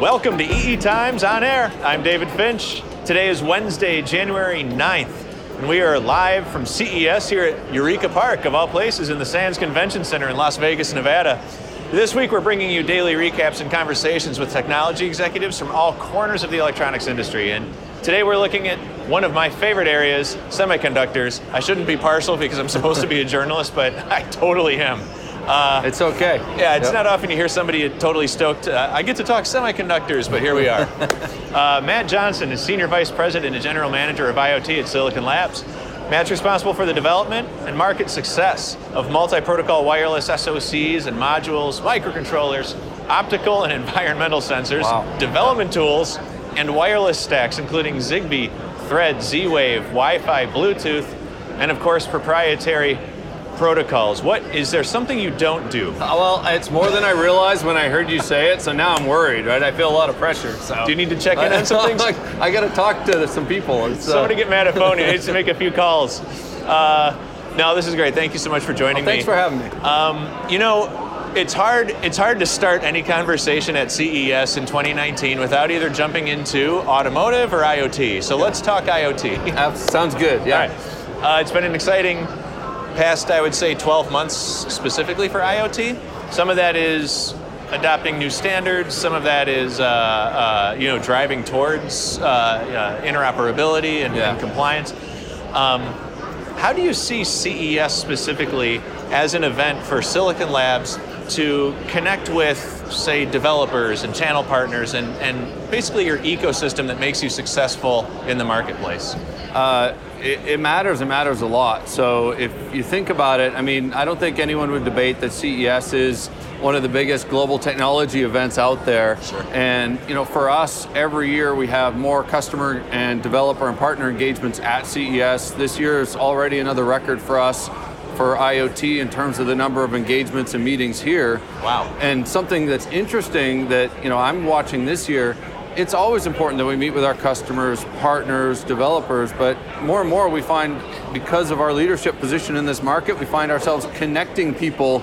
Welcome to EE Times on Air. I'm David Finch. Today is Wednesday, January 9th, and we are live from CES here at Eureka Park, of all places, in the Sands Convention Center in Las Vegas, Nevada. This week, we're bringing you daily recaps and conversations with technology executives from all corners of the electronics industry. And today, we're looking at one of my favorite areas semiconductors. I shouldn't be partial because I'm supposed to be a journalist, but I totally am. Uh, it's okay. Yeah, it's yep. not often you hear somebody totally stoked. Uh, I get to talk semiconductors, but here we are. uh, Matt Johnson is Senior Vice President and General Manager of IoT at Silicon Labs. Matt's responsible for the development and market success of multi protocol wireless SoCs and modules, microcontrollers, optical and environmental sensors, wow. development tools, and wireless stacks, including Zigbee, Thread, Z Wave, Wi Fi, Bluetooth, and of course, proprietary protocols. What is there something you don't do? Uh, well, it's more than I realized when I heard you say it, so now I'm worried, right? I feel a lot of pressure. So do you need to check in on some things? I got to talk to some people. It's, Somebody get mad at phone. He needs to make a few calls. Uh, no, this is great. Thank you so much for joining thanks me. Thanks for having me. Um, you know, it's hard it's hard to start any conversation at CES in 2019 without either jumping into automotive or IoT. So let's talk IoT. Uh, sounds good. Yeah. Uh, it's been an exciting past, I would say, 12 months specifically for IoT. Some of that is adopting new standards. Some of that is, uh, uh, you know, driving towards uh, uh interoperability and, yeah. and compliance. Um, how do you see CES specifically as an event for Silicon Labs to connect with, say, developers and channel partners and, and basically your ecosystem that makes you successful in the marketplace? It, it, matters. It matters a lot. So if you think about it, I mean, I don't think anyone would debate that CES is one of the biggest global technology events out there. Sure. And you know, for us, every year we have more customer and developer and partner engagements at CES. This year is already another record for us for IoT in terms of the number of engagements and meetings here. Wow. And something that's interesting that you know I'm watching this year it's always important that we meet with our customers, partners, developers, but more and more we find because of our leadership position in this market, we find ourselves connecting people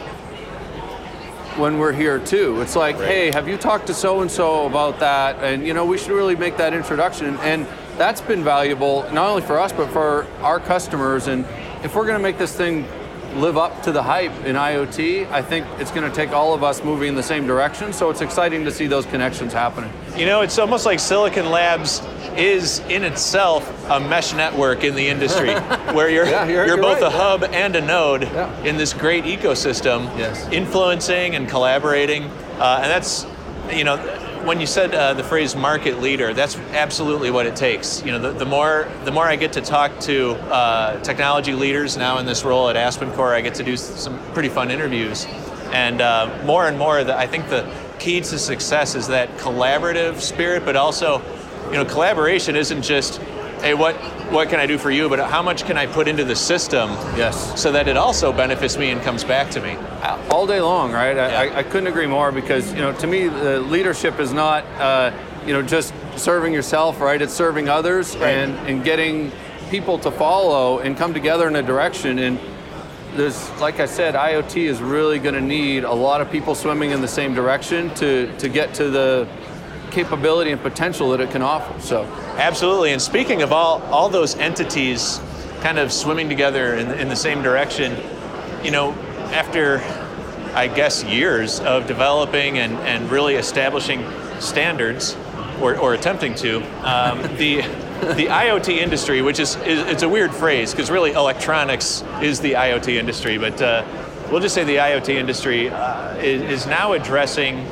when we're here too. It's like, right. hey, have you talked to so and so about that? And you know, we should really make that introduction. And that's been valuable not only for us but for our customers. And if we're going to make this thing live up to the hype in IoT, I think it's going to take all of us moving in the same direction. So it's exciting to see those connections happening. You know, it's almost like Silicon Labs is in itself a mesh network in the industry where you're, yeah, you're, you're, you're, both right, a hub and a node yeah. in this great ecosystem, yes. influencing and collaborating. Uh, and that's, you know, when you said uh, the phrase market leader, that's absolutely what it takes. You know, the, the more the more I get to talk to uh, technology leaders now in this role at AspenCore, I get to do some pretty fun interviews, and uh, more and more, the, I think the key to success is that collaborative spirit, but also, you know, collaboration isn't just hey, what what can I do for you, but how much can I put into the system? Yes. So that it also benefits me and comes back to me. All day long, right? Yeah. I, I, couldn't agree more because you know, to me, the leadership is not uh, you know just serving yourself, right? It's serving others right. and and getting people to follow and come together in a direction and there's like I said, IoT is really going to need a lot of people swimming in the same direction to to get to the capability and potential that it can offer. So absolutely. And speaking of all all those entities kind of swimming together in, in the same direction, you know, after I guess years of developing and, and really establishing standards or, or attempting to, um, the the IoT industry, which is, is it's a weird phrase because really electronics is the IoT industry, but uh, we'll just say the IoT industry uh, is, is now addressing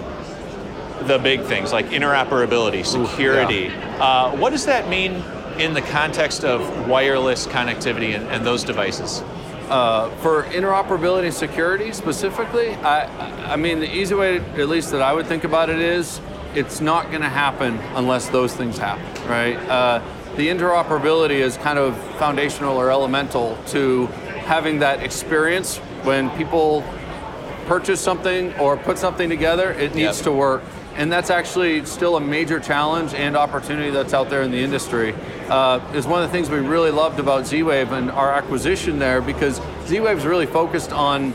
the big things like interoperability, security. yeah. uh, what does that mean in the context of wireless connectivity and, and those devices? Uh, for interoperability and security specifically, I, I mean, the easy way, at least that I would think about it, is it's not going to happen unless those things happen, right? Uh, the interoperability is kind of foundational or elemental to having that experience when people purchase something or put something together, it needs yep. to work and that's actually still a major challenge and opportunity that's out there in the industry. Uh, is one of the things we really loved about Z-Wave and our acquisition there because Z-Wave is really focused on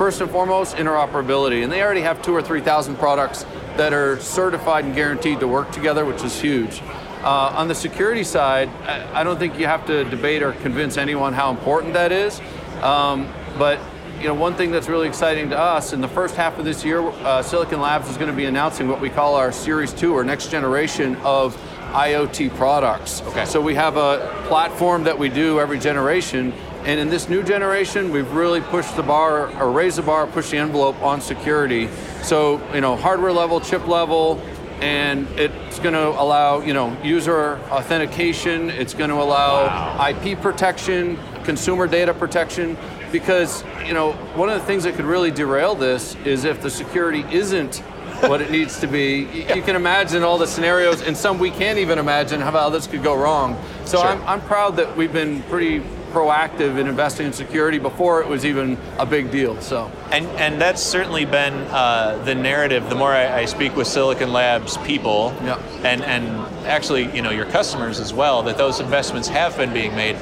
first and foremost, interoperability. And they already have two or 3,000 products that are certified and guaranteed to work together, which is huge. Uh, on the security side, I, I, don't think you have to debate or convince anyone how important that is. Um, but you know, one thing that's really exciting to us in the first half of this year, uh, Silicon Labs is going to be announcing what we call our Series 2 or next generation of IoT products. Okay. So we have a platform that we do every generation, and in this new generation, we've really pushed the bar or raised the bar, pushed the envelope on security. So, you know, hardware level, chip level, and it's going to allow, you know, user authentication, it's going to allow wow. IP protection, consumer data protection, because, you know, one of the things that could really derail this is if the security isn't what it needs to be. You can imagine all the scenarios, and some we can't even imagine how this could go wrong. So sure. I'm, I'm proud that we've been pretty proactive in investing in security before it was even a big deal. So, and and that's certainly been uh, the narrative. The more I, I, speak with Silicon Labs people, yep. and and actually, you know, your customers as well, that those investments have been being made.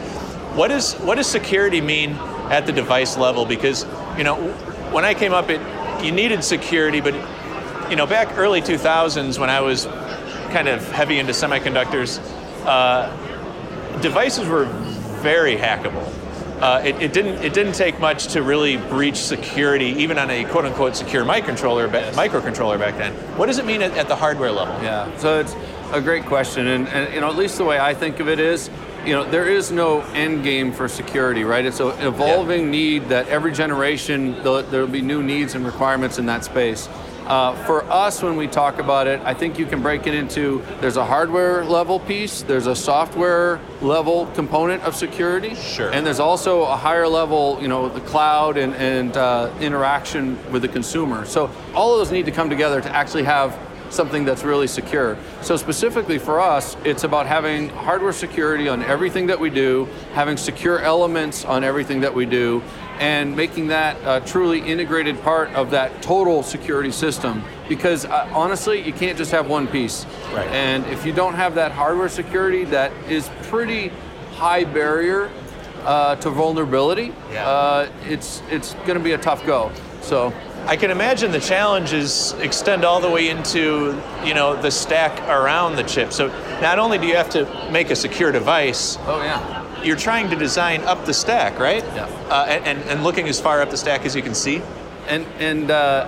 What is what does security mean at the device level? Because you know, when I came up, it you needed security, but you know, back early 2000s when I was kind of heavy into semiconductors. Uh, devices were very hackable. Uh, it, it, didn't it didn't take much to really breach security, even on a quote unquote secure microcontroller yes. microcontroller back then. What does it mean at, at, the hardware level? Yeah, so it's a great question, and, and you know at least the way I think of it is, you know, there is no end game for security, right? It's an evolving yeah. need that every generation there'll, be new needs and requirements in that space. Uh, for us, when we talk about it, I think you can break it into there's a hardware level piece, there's a software level component of security, sure. and there's also a higher level, you know, the cloud and, and uh, interaction with the consumer. So all of those need to come together to actually have something that's really secure. So specifically for us, it's about having hardware security on everything that we do, having secure elements on everything that we do, and making that a truly integrated part of that total security system. Because uh, honestly, you can't just have one piece. Right. And if you don't have that hardware security, that is pretty high barrier uh, to vulnerability. Yeah. Uh, it's it's going to be a tough go. So I can imagine the challenges extend all the way into you know the stack around the chip. So not only do you have to make a secure device. Oh yeah. You're trying to design up the stack, right? Yeah. Uh, and, and looking as far up the stack as you can see. And and uh,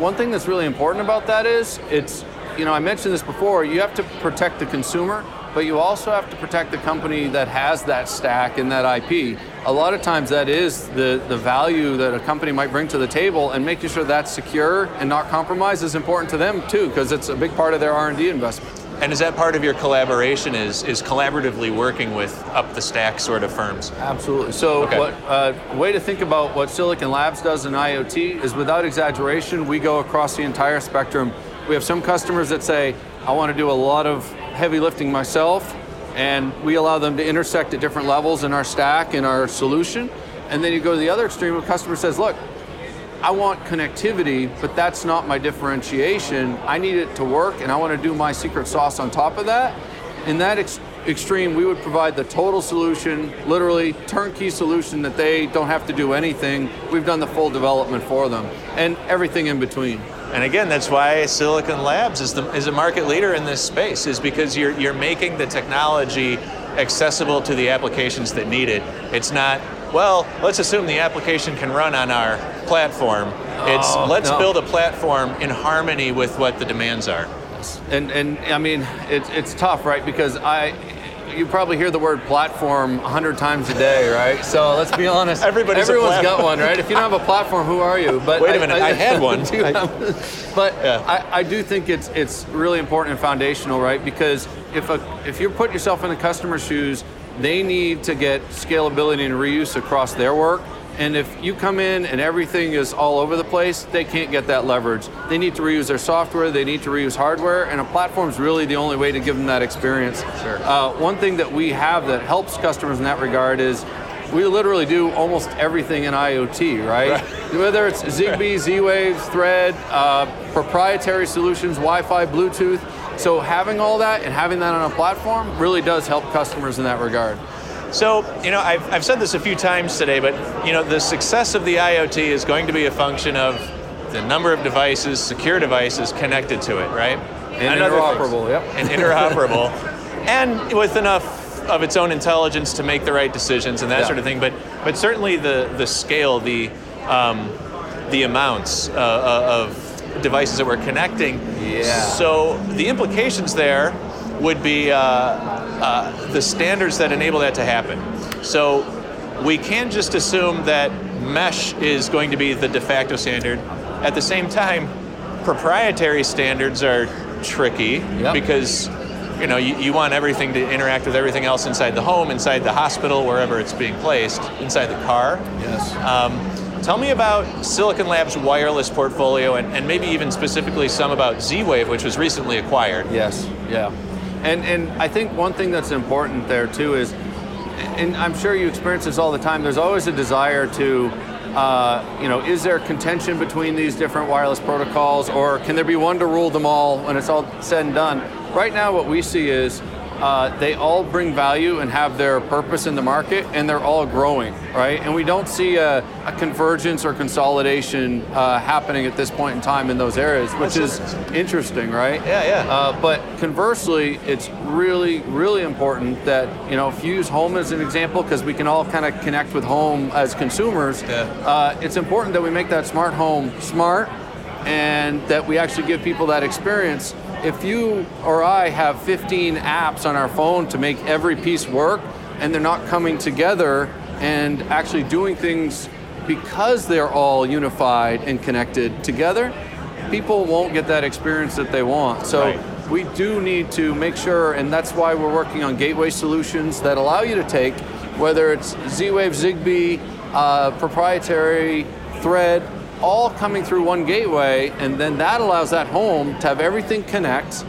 one thing that's really important about that is it's you know I mentioned this before. You have to protect the consumer but you also have to protect the company that has that stack and that IP. A lot of times that is the, the value that a company might bring to the table and making sure that's secure and not compromised is important to them too because it's a big part of their R&D investment. And is that part of your collaboration? Is is collaboratively working with up the stack sort of firms? Absolutely. So, okay. what uh, way to think about what Silicon Labs does in IoT is, without exaggeration, we go across the entire spectrum. We have some customers that say, "I want to do a lot of heavy lifting myself, and we allow them to intersect at different levels in our stack in our solution. And then you go to the other extreme, a customer says, look, I want connectivity, but that's not my differentiation. I need it to work, and I want to do my secret sauce on top of that. In that ex- extreme, we would provide the total solution, literally turnkey solution that they don't have to do anything. We've done the full development for them, and everything in between. And again, that's why Silicon Labs is, the, is a market leader in this space, is because you're, you're making the technology accessible to the applications that need it. It's not, well, let's assume the application can run on our platform. It's oh, let's no. build a platform in harmony with what the demands are. And, and I mean, it, it's tough, right? Because I, you probably hear the word platform a hundred times a day, right? So let's be honest. Everybody's everyone's got one, right? If you don't have a platform, who are you? But wait a minute, I, I, I had one. Too. But yeah. I, I do think it's it's really important and foundational, right? Because if a if you're putting yourself in the customer's shoes, they need to get scalability and reuse across their work and if you come in and everything is all over the place, they can't get that leverage. They need to reuse their software, they need to reuse hardware, and a platform is really the only way to give them that experience. Sure. Uh, one thing that we have that helps customers in that regard is we literally do almost everything in IoT, right? right. Whether it's Zigbee, Z-Waves, Thread, uh, proprietary solutions, Wi-Fi, Bluetooth. So having all that and having that on a platform really does help customers in that regard. So, you know, I've, I've said this a few times today, but, you know, the success of the IoT is going to be a function of the number of devices, secure devices connected to it, right? And, interoperable, yep. And interoperable. and with enough of its own intelligence to make the right decisions and that yeah. sort of thing. But, but certainly the, the scale, the, um, the amounts uh, uh of devices that we're connecting. Yeah. So the implications there would be uh, uh, the standards that enable that to happen. So we can't just assume that mesh is going to be the de facto standard. At the same time, proprietary standards are tricky yep. because you know you, you, want everything to interact with everything else inside the home, inside the hospital, wherever it's being placed, inside the car. Yes. Um, tell me about Silicon Labs wireless portfolio and, and maybe even specifically some about Z-Wave, which was recently acquired. Yes. Yeah. And and I think one thing that's important there too is, and I'm sure you experience this all the time. There's always a desire to, uh, you know, is there contention between these different wireless protocols, or can there be one to rule them all when it's all said and done? Right now, what we see is uh, they all bring value and have their purpose in the market, and they're all growing, right? And we don't see a, a convergence or consolidation uh, happening at this point in time in those areas, which That's is interesting, right? Yeah, yeah. Uh, but conversely, it's really, really important that you know, if you use home as an example, because we can all kind of connect with home as consumers. Yeah. Uh, it's important that we make that smart home smart, and that we actually give people that experience if you or I have 15 apps on our phone to make every piece work and they're not coming together and actually doing things because they're all unified and connected together, people won't get that experience that they want. So right. we do need to make sure, and that's why we're working on gateway solutions that allow you to take, whether it's Z-Wave, Zigbee, uh, proprietary, Thread, all coming through one gateway, and then that allows that home to have everything connect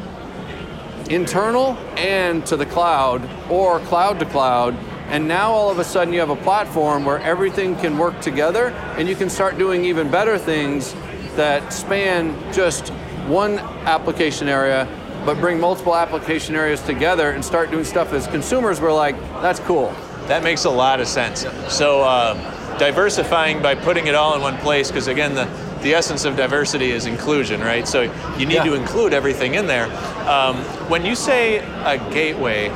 internal and to the cloud or cloud to cloud. And now all of a sudden you have a platform where everything can work together and you can start doing even better things that span just one application area but bring multiple application areas together and start doing stuff as consumers. We're like that's cool. That makes a lot of sense. So uh, diversifying by putting it all in one place, because again, the, the essence of diversity is inclusion, right? So you need yeah. to include everything in there. Um, when you say a gateway,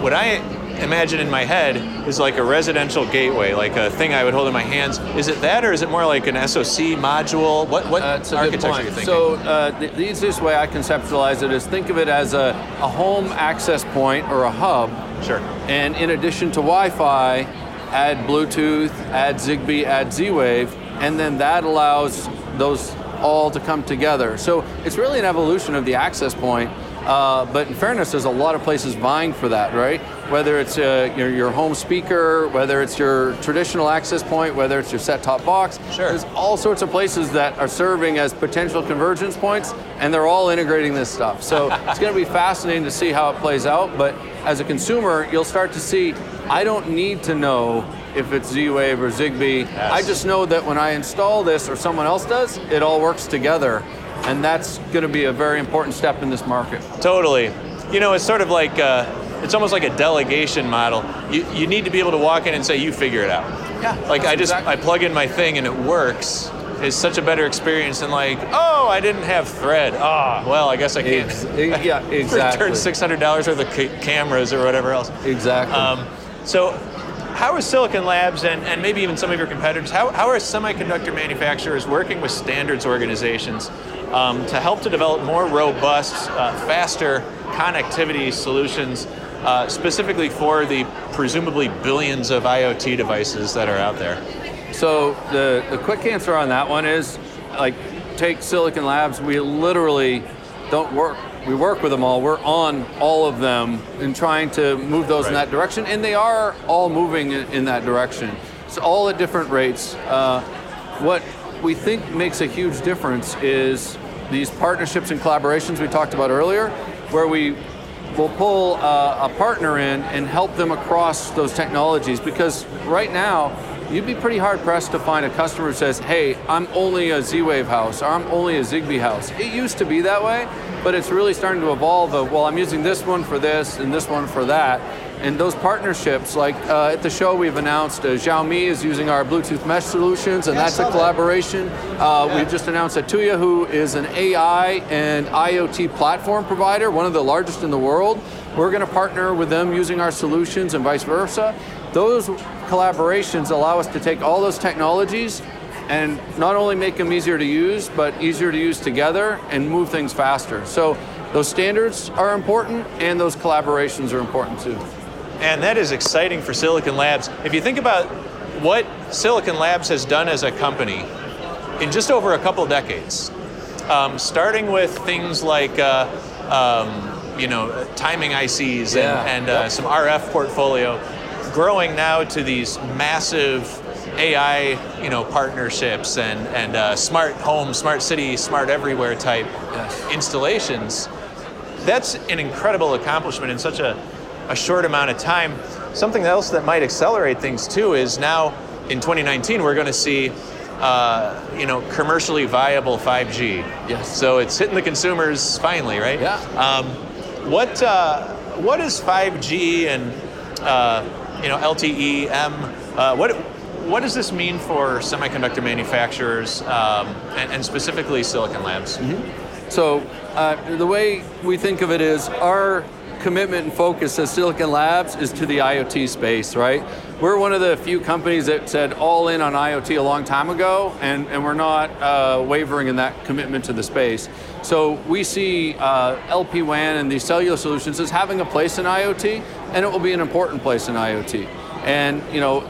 what I imagine in my head is like a residential gateway, like a thing I would hold in my hands. Is it that, or is it more like an SoC module? What what uh, architecture you thinking? So uh, the, the, easiest way I conceptualize it is think of it as a, a home access point or a hub. Sure. And in addition to Wi-Fi, add Bluetooth, add Zigbee, add Z-Wave, and then that allows those all to come together. So it's really an evolution of the access point. Uh, but in fairness, there's a lot of places vying for that, right? Whether it's uh, your, your, home speaker, whether it's your traditional access point, whether it's your set-top box. Sure. There's all sorts of places that are serving as potential convergence points, and they're all integrating this stuff. So it's going to be fascinating to see how it plays out. But as a consumer, you'll start to see I don't need to know if it's Z-Wave or Zigbee. Yes. I just know that when I install this or someone else does, it all works together. And that's going to be a very important step in this market. Totally. You know, it's sort of like, uh, it's almost like a delegation model. You, you need to be able to walk in and say, you figure it out. Yeah. Like I just, exactly. I plug in my thing and it works is such a better experience than like, oh, I didn't have thread. Ah, oh, well, I guess I can't. Ex- yeah, exactly. Return six hundred dollars worth of ca- cameras or whatever else. Exactly. Um, so, how is Silicon Labs and, and maybe even some of your competitors, how, how are semiconductor manufacturers working with standards organizations um, to help to develop more robust, uh, faster connectivity solutions uh, specifically for the presumably billions of IoT devices that are out there? So the, the quick answer on that one is like take Silicon Labs, we literally don't work we work with them all. We're on all of them and trying to move those right. in that direction, and they are all moving in, in that direction. It's all at different rates. Uh, what we think makes a huge difference is these partnerships and collaborations we talked about earlier, where we will pull uh, a partner in and help them across those technologies. Because right now, you'd be pretty hard pressed to find a customer who says, hey, I'm only a Z-Wave house, or I'm only a Zigbee house. It used to be that way, but it's really starting to evolve of, well, I'm using this one for this and this one for that. And those partnerships, like uh, at the show, we've announced uh, Xiaomi is using our Bluetooth mesh solutions, and Yeah, that's a that. collaboration. Uh, We just announced that Tuya, who is an AI and IoT platform provider, one of the largest in the world. We're going to partner with them using our solutions and vice versa. Those collaborations allow us to take all those technologies and not only make them easier to use, but easier to use together and move things faster. So those standards are important and those collaborations are important too. And that is exciting for Silicon Labs. If you think about what Silicon Labs has done as a company in just over a couple decades, um, starting with things like uh, um, you know timing ICs Yeah. and, and uh, Yep. some RF portfolio, growing now to these massive AI you know partnerships and and uh, smart home, smart city, smart everywhere type Yes. installations that's an incredible accomplishment in such a, a short amount of time. Something else that might accelerate things too is now in 2019 we're going to see uh, you know commercially viable 5G. Yes. So it's hitting the consumers finally, right? Yeah. Um, what uh, what is 5G and uh, you know LTE M? Uh, what what does this mean for semiconductor manufacturers um, and, and specifically Silicon Labs? So uh, the way we think of it is our commitment and focus as Silicon Labs is to the IoT space, right? We're one of the few companies that said all in on IoT a long time ago, and, and we're not uh, wavering in that commitment to the space. So we see uh, LP WAN and these cellular solutions as having a place in IoT, and it will be an important place in IoT. And you know,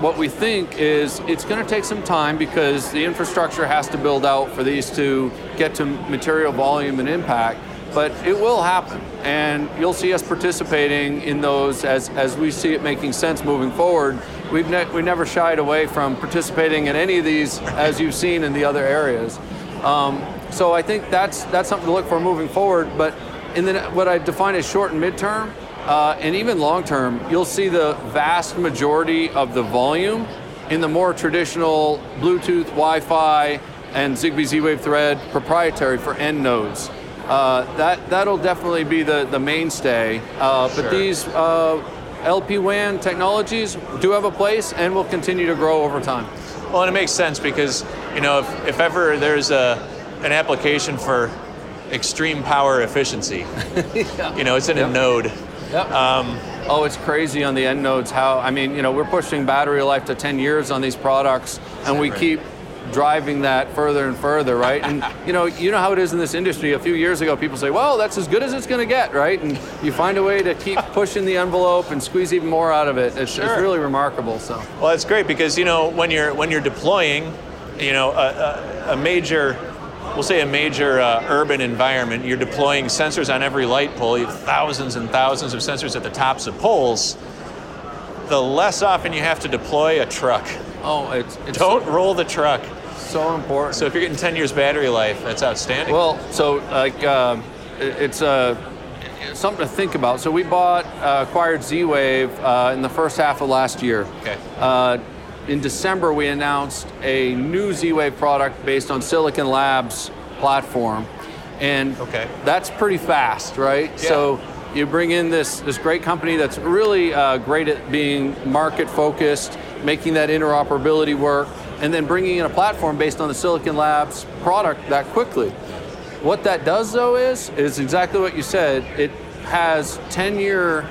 what we think is it's going to take some time because the infrastructure has to build out for these to get to material volume and impact but it will happen. And you'll see us participating in those as, as we see it making sense moving forward. We've ne- we never shied away from participating in any of these as you've seen in the other areas. Um, so i think that's that's something to look for moving forward but in the what i define as short and midterm uh, and even long term, you'll see the vast majority of the volume in the more traditional Bluetooth, Wi-Fi, and Zigbee Z-Wave Thread proprietary for end nodes. Uh, that that'll definitely be the the mainstay. Uh, but these uh, LP WAN technologies do have a place and will continue to grow over time. Well, and it makes sense because you know if, if ever there's a an application for extreme power efficiency, you know, it's in Yep. a node. Yep. Um, Oh, it's crazy on the end nodes how, I mean, you know, we're pushing battery life to 10 years on these products and we keep driving that further and further, right? And you know, you know how it is in this industry. A few years ago, people say, "Well, that's as good as it's going to get," right? And you find a way to keep pushing the envelope and squeeze even more out of it. It's, it's really remarkable. So, well, it's great because you know when you're when you're deploying, you know, a, a, a major, we'll say a major uh, urban environment, you're deploying sensors on every light pole. You have thousands and thousands of sensors at the tops of poles. The less often you have to deploy a truck. oh, it's it's Don't roll the truck. so important. So if you're getting 10 years battery life, that's outstanding. Well, so like uh, it- it's uh, something to think about. So we bought uh, acquired Z-Wave uh, in the first half of last year. Okay. In December, we announced a new Z-Wave product based on Silicon Labs platform, and Okay. that's pretty fast, right? Yeah. So you bring in this this great company that's really uh, great at being market focused, making that interoperability work, and then bringing in a platform based on the Silicon Labs product that quickly. What that does though is is exactly what you said. It has 10 year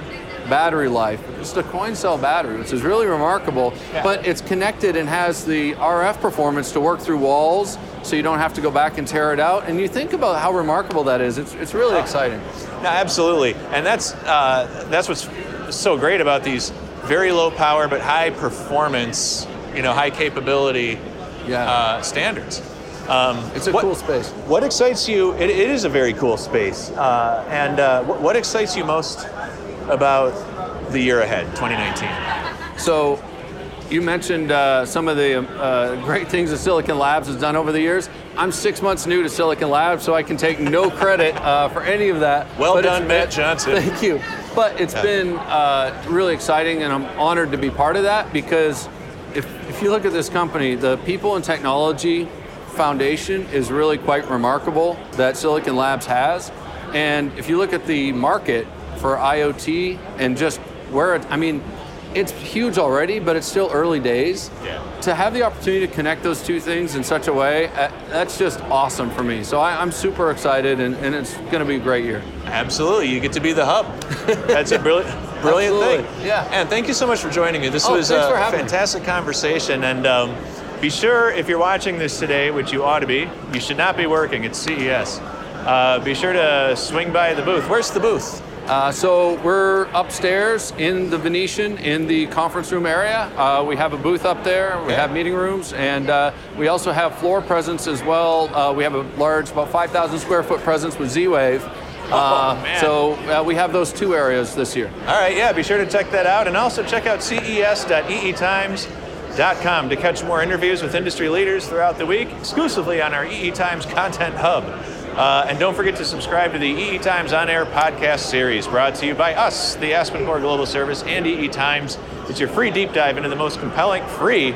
battery life. It's a coin cell battery, which is really remarkable. Yeah. But it's connected and has the RF performance to work through walls, so you don't have to go back and tear it out. And you think about how remarkable that is. It's, it's really exciting. No, absolutely, and that's uh, that's what's so great about these very low power but high performance, you know, high capability Yeah. uh, standards. Um, It's a what- cool space. What excites you? It, it is a very cool space, uh, and uh, what, what excites you most about the year ahead, 2019? So, you mentioned uh, some of the uh, great things that Silicon Labs has done over the years. I'm six months new to Silicon Labs, so I can take no credit uh, for any of that. Well But done, Matt Johnson. Thank you. But it's Yeah. been uh, really exciting, and I'm honored to be part of that because if, if you look at this company, the people and technology foundation is really quite remarkable that Silicon Labs has. And if you look at the market for IoT and just where it, I mean, it's huge already, but it's still early days. Yeah. To have the opportunity to connect those two things in such a way, uh, that's just awesome for me. So I, I'm super excited, and, and it's going to be a great year. Absolutely, you get to be the hub. That's a brilliant, brilliant Absolutely, thing. yeah. And thank you so much for joining me. This Oh, was a fantastic conversation. And um, be sure, if you're watching this today, which you ought to be, you should not be working. It's CES. Uh, be sure to swing by the booth. Where's the booth? Uh, so we're upstairs in the Venetian in the conference room area. Uh, we have a booth up there. We Yeah. have meeting rooms, and uh, we also have floor presence as well. Uh, we have a large, about 5,000 square foot presence with Z-Wave. Uh, man. so uh, we have those two areas this year. All right, yeah, be sure to check that out. And also check out ces.eetimes.com to catch more interviews with industry leaders throughout the week, exclusively on our EE Times Content Hub. Uh, and don't forget to subscribe to the EE Times On Air podcast series brought to you by us, the Aspen Core Global Service, and EE Times. It's your free deep dive into the most compelling, free,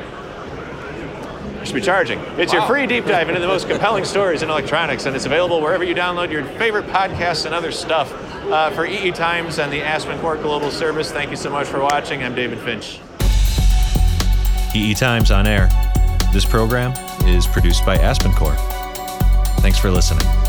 I should be charging. It's your free deep dive into the most compelling stories in electronics, and it's available wherever you download your favorite podcasts and other stuff. Uh, for EE Times and the Aspen Core Global Service, thank you so much for watching. I'm David Finch. EE Times on air. This program is produced by Aspen Core. Thanks for listening.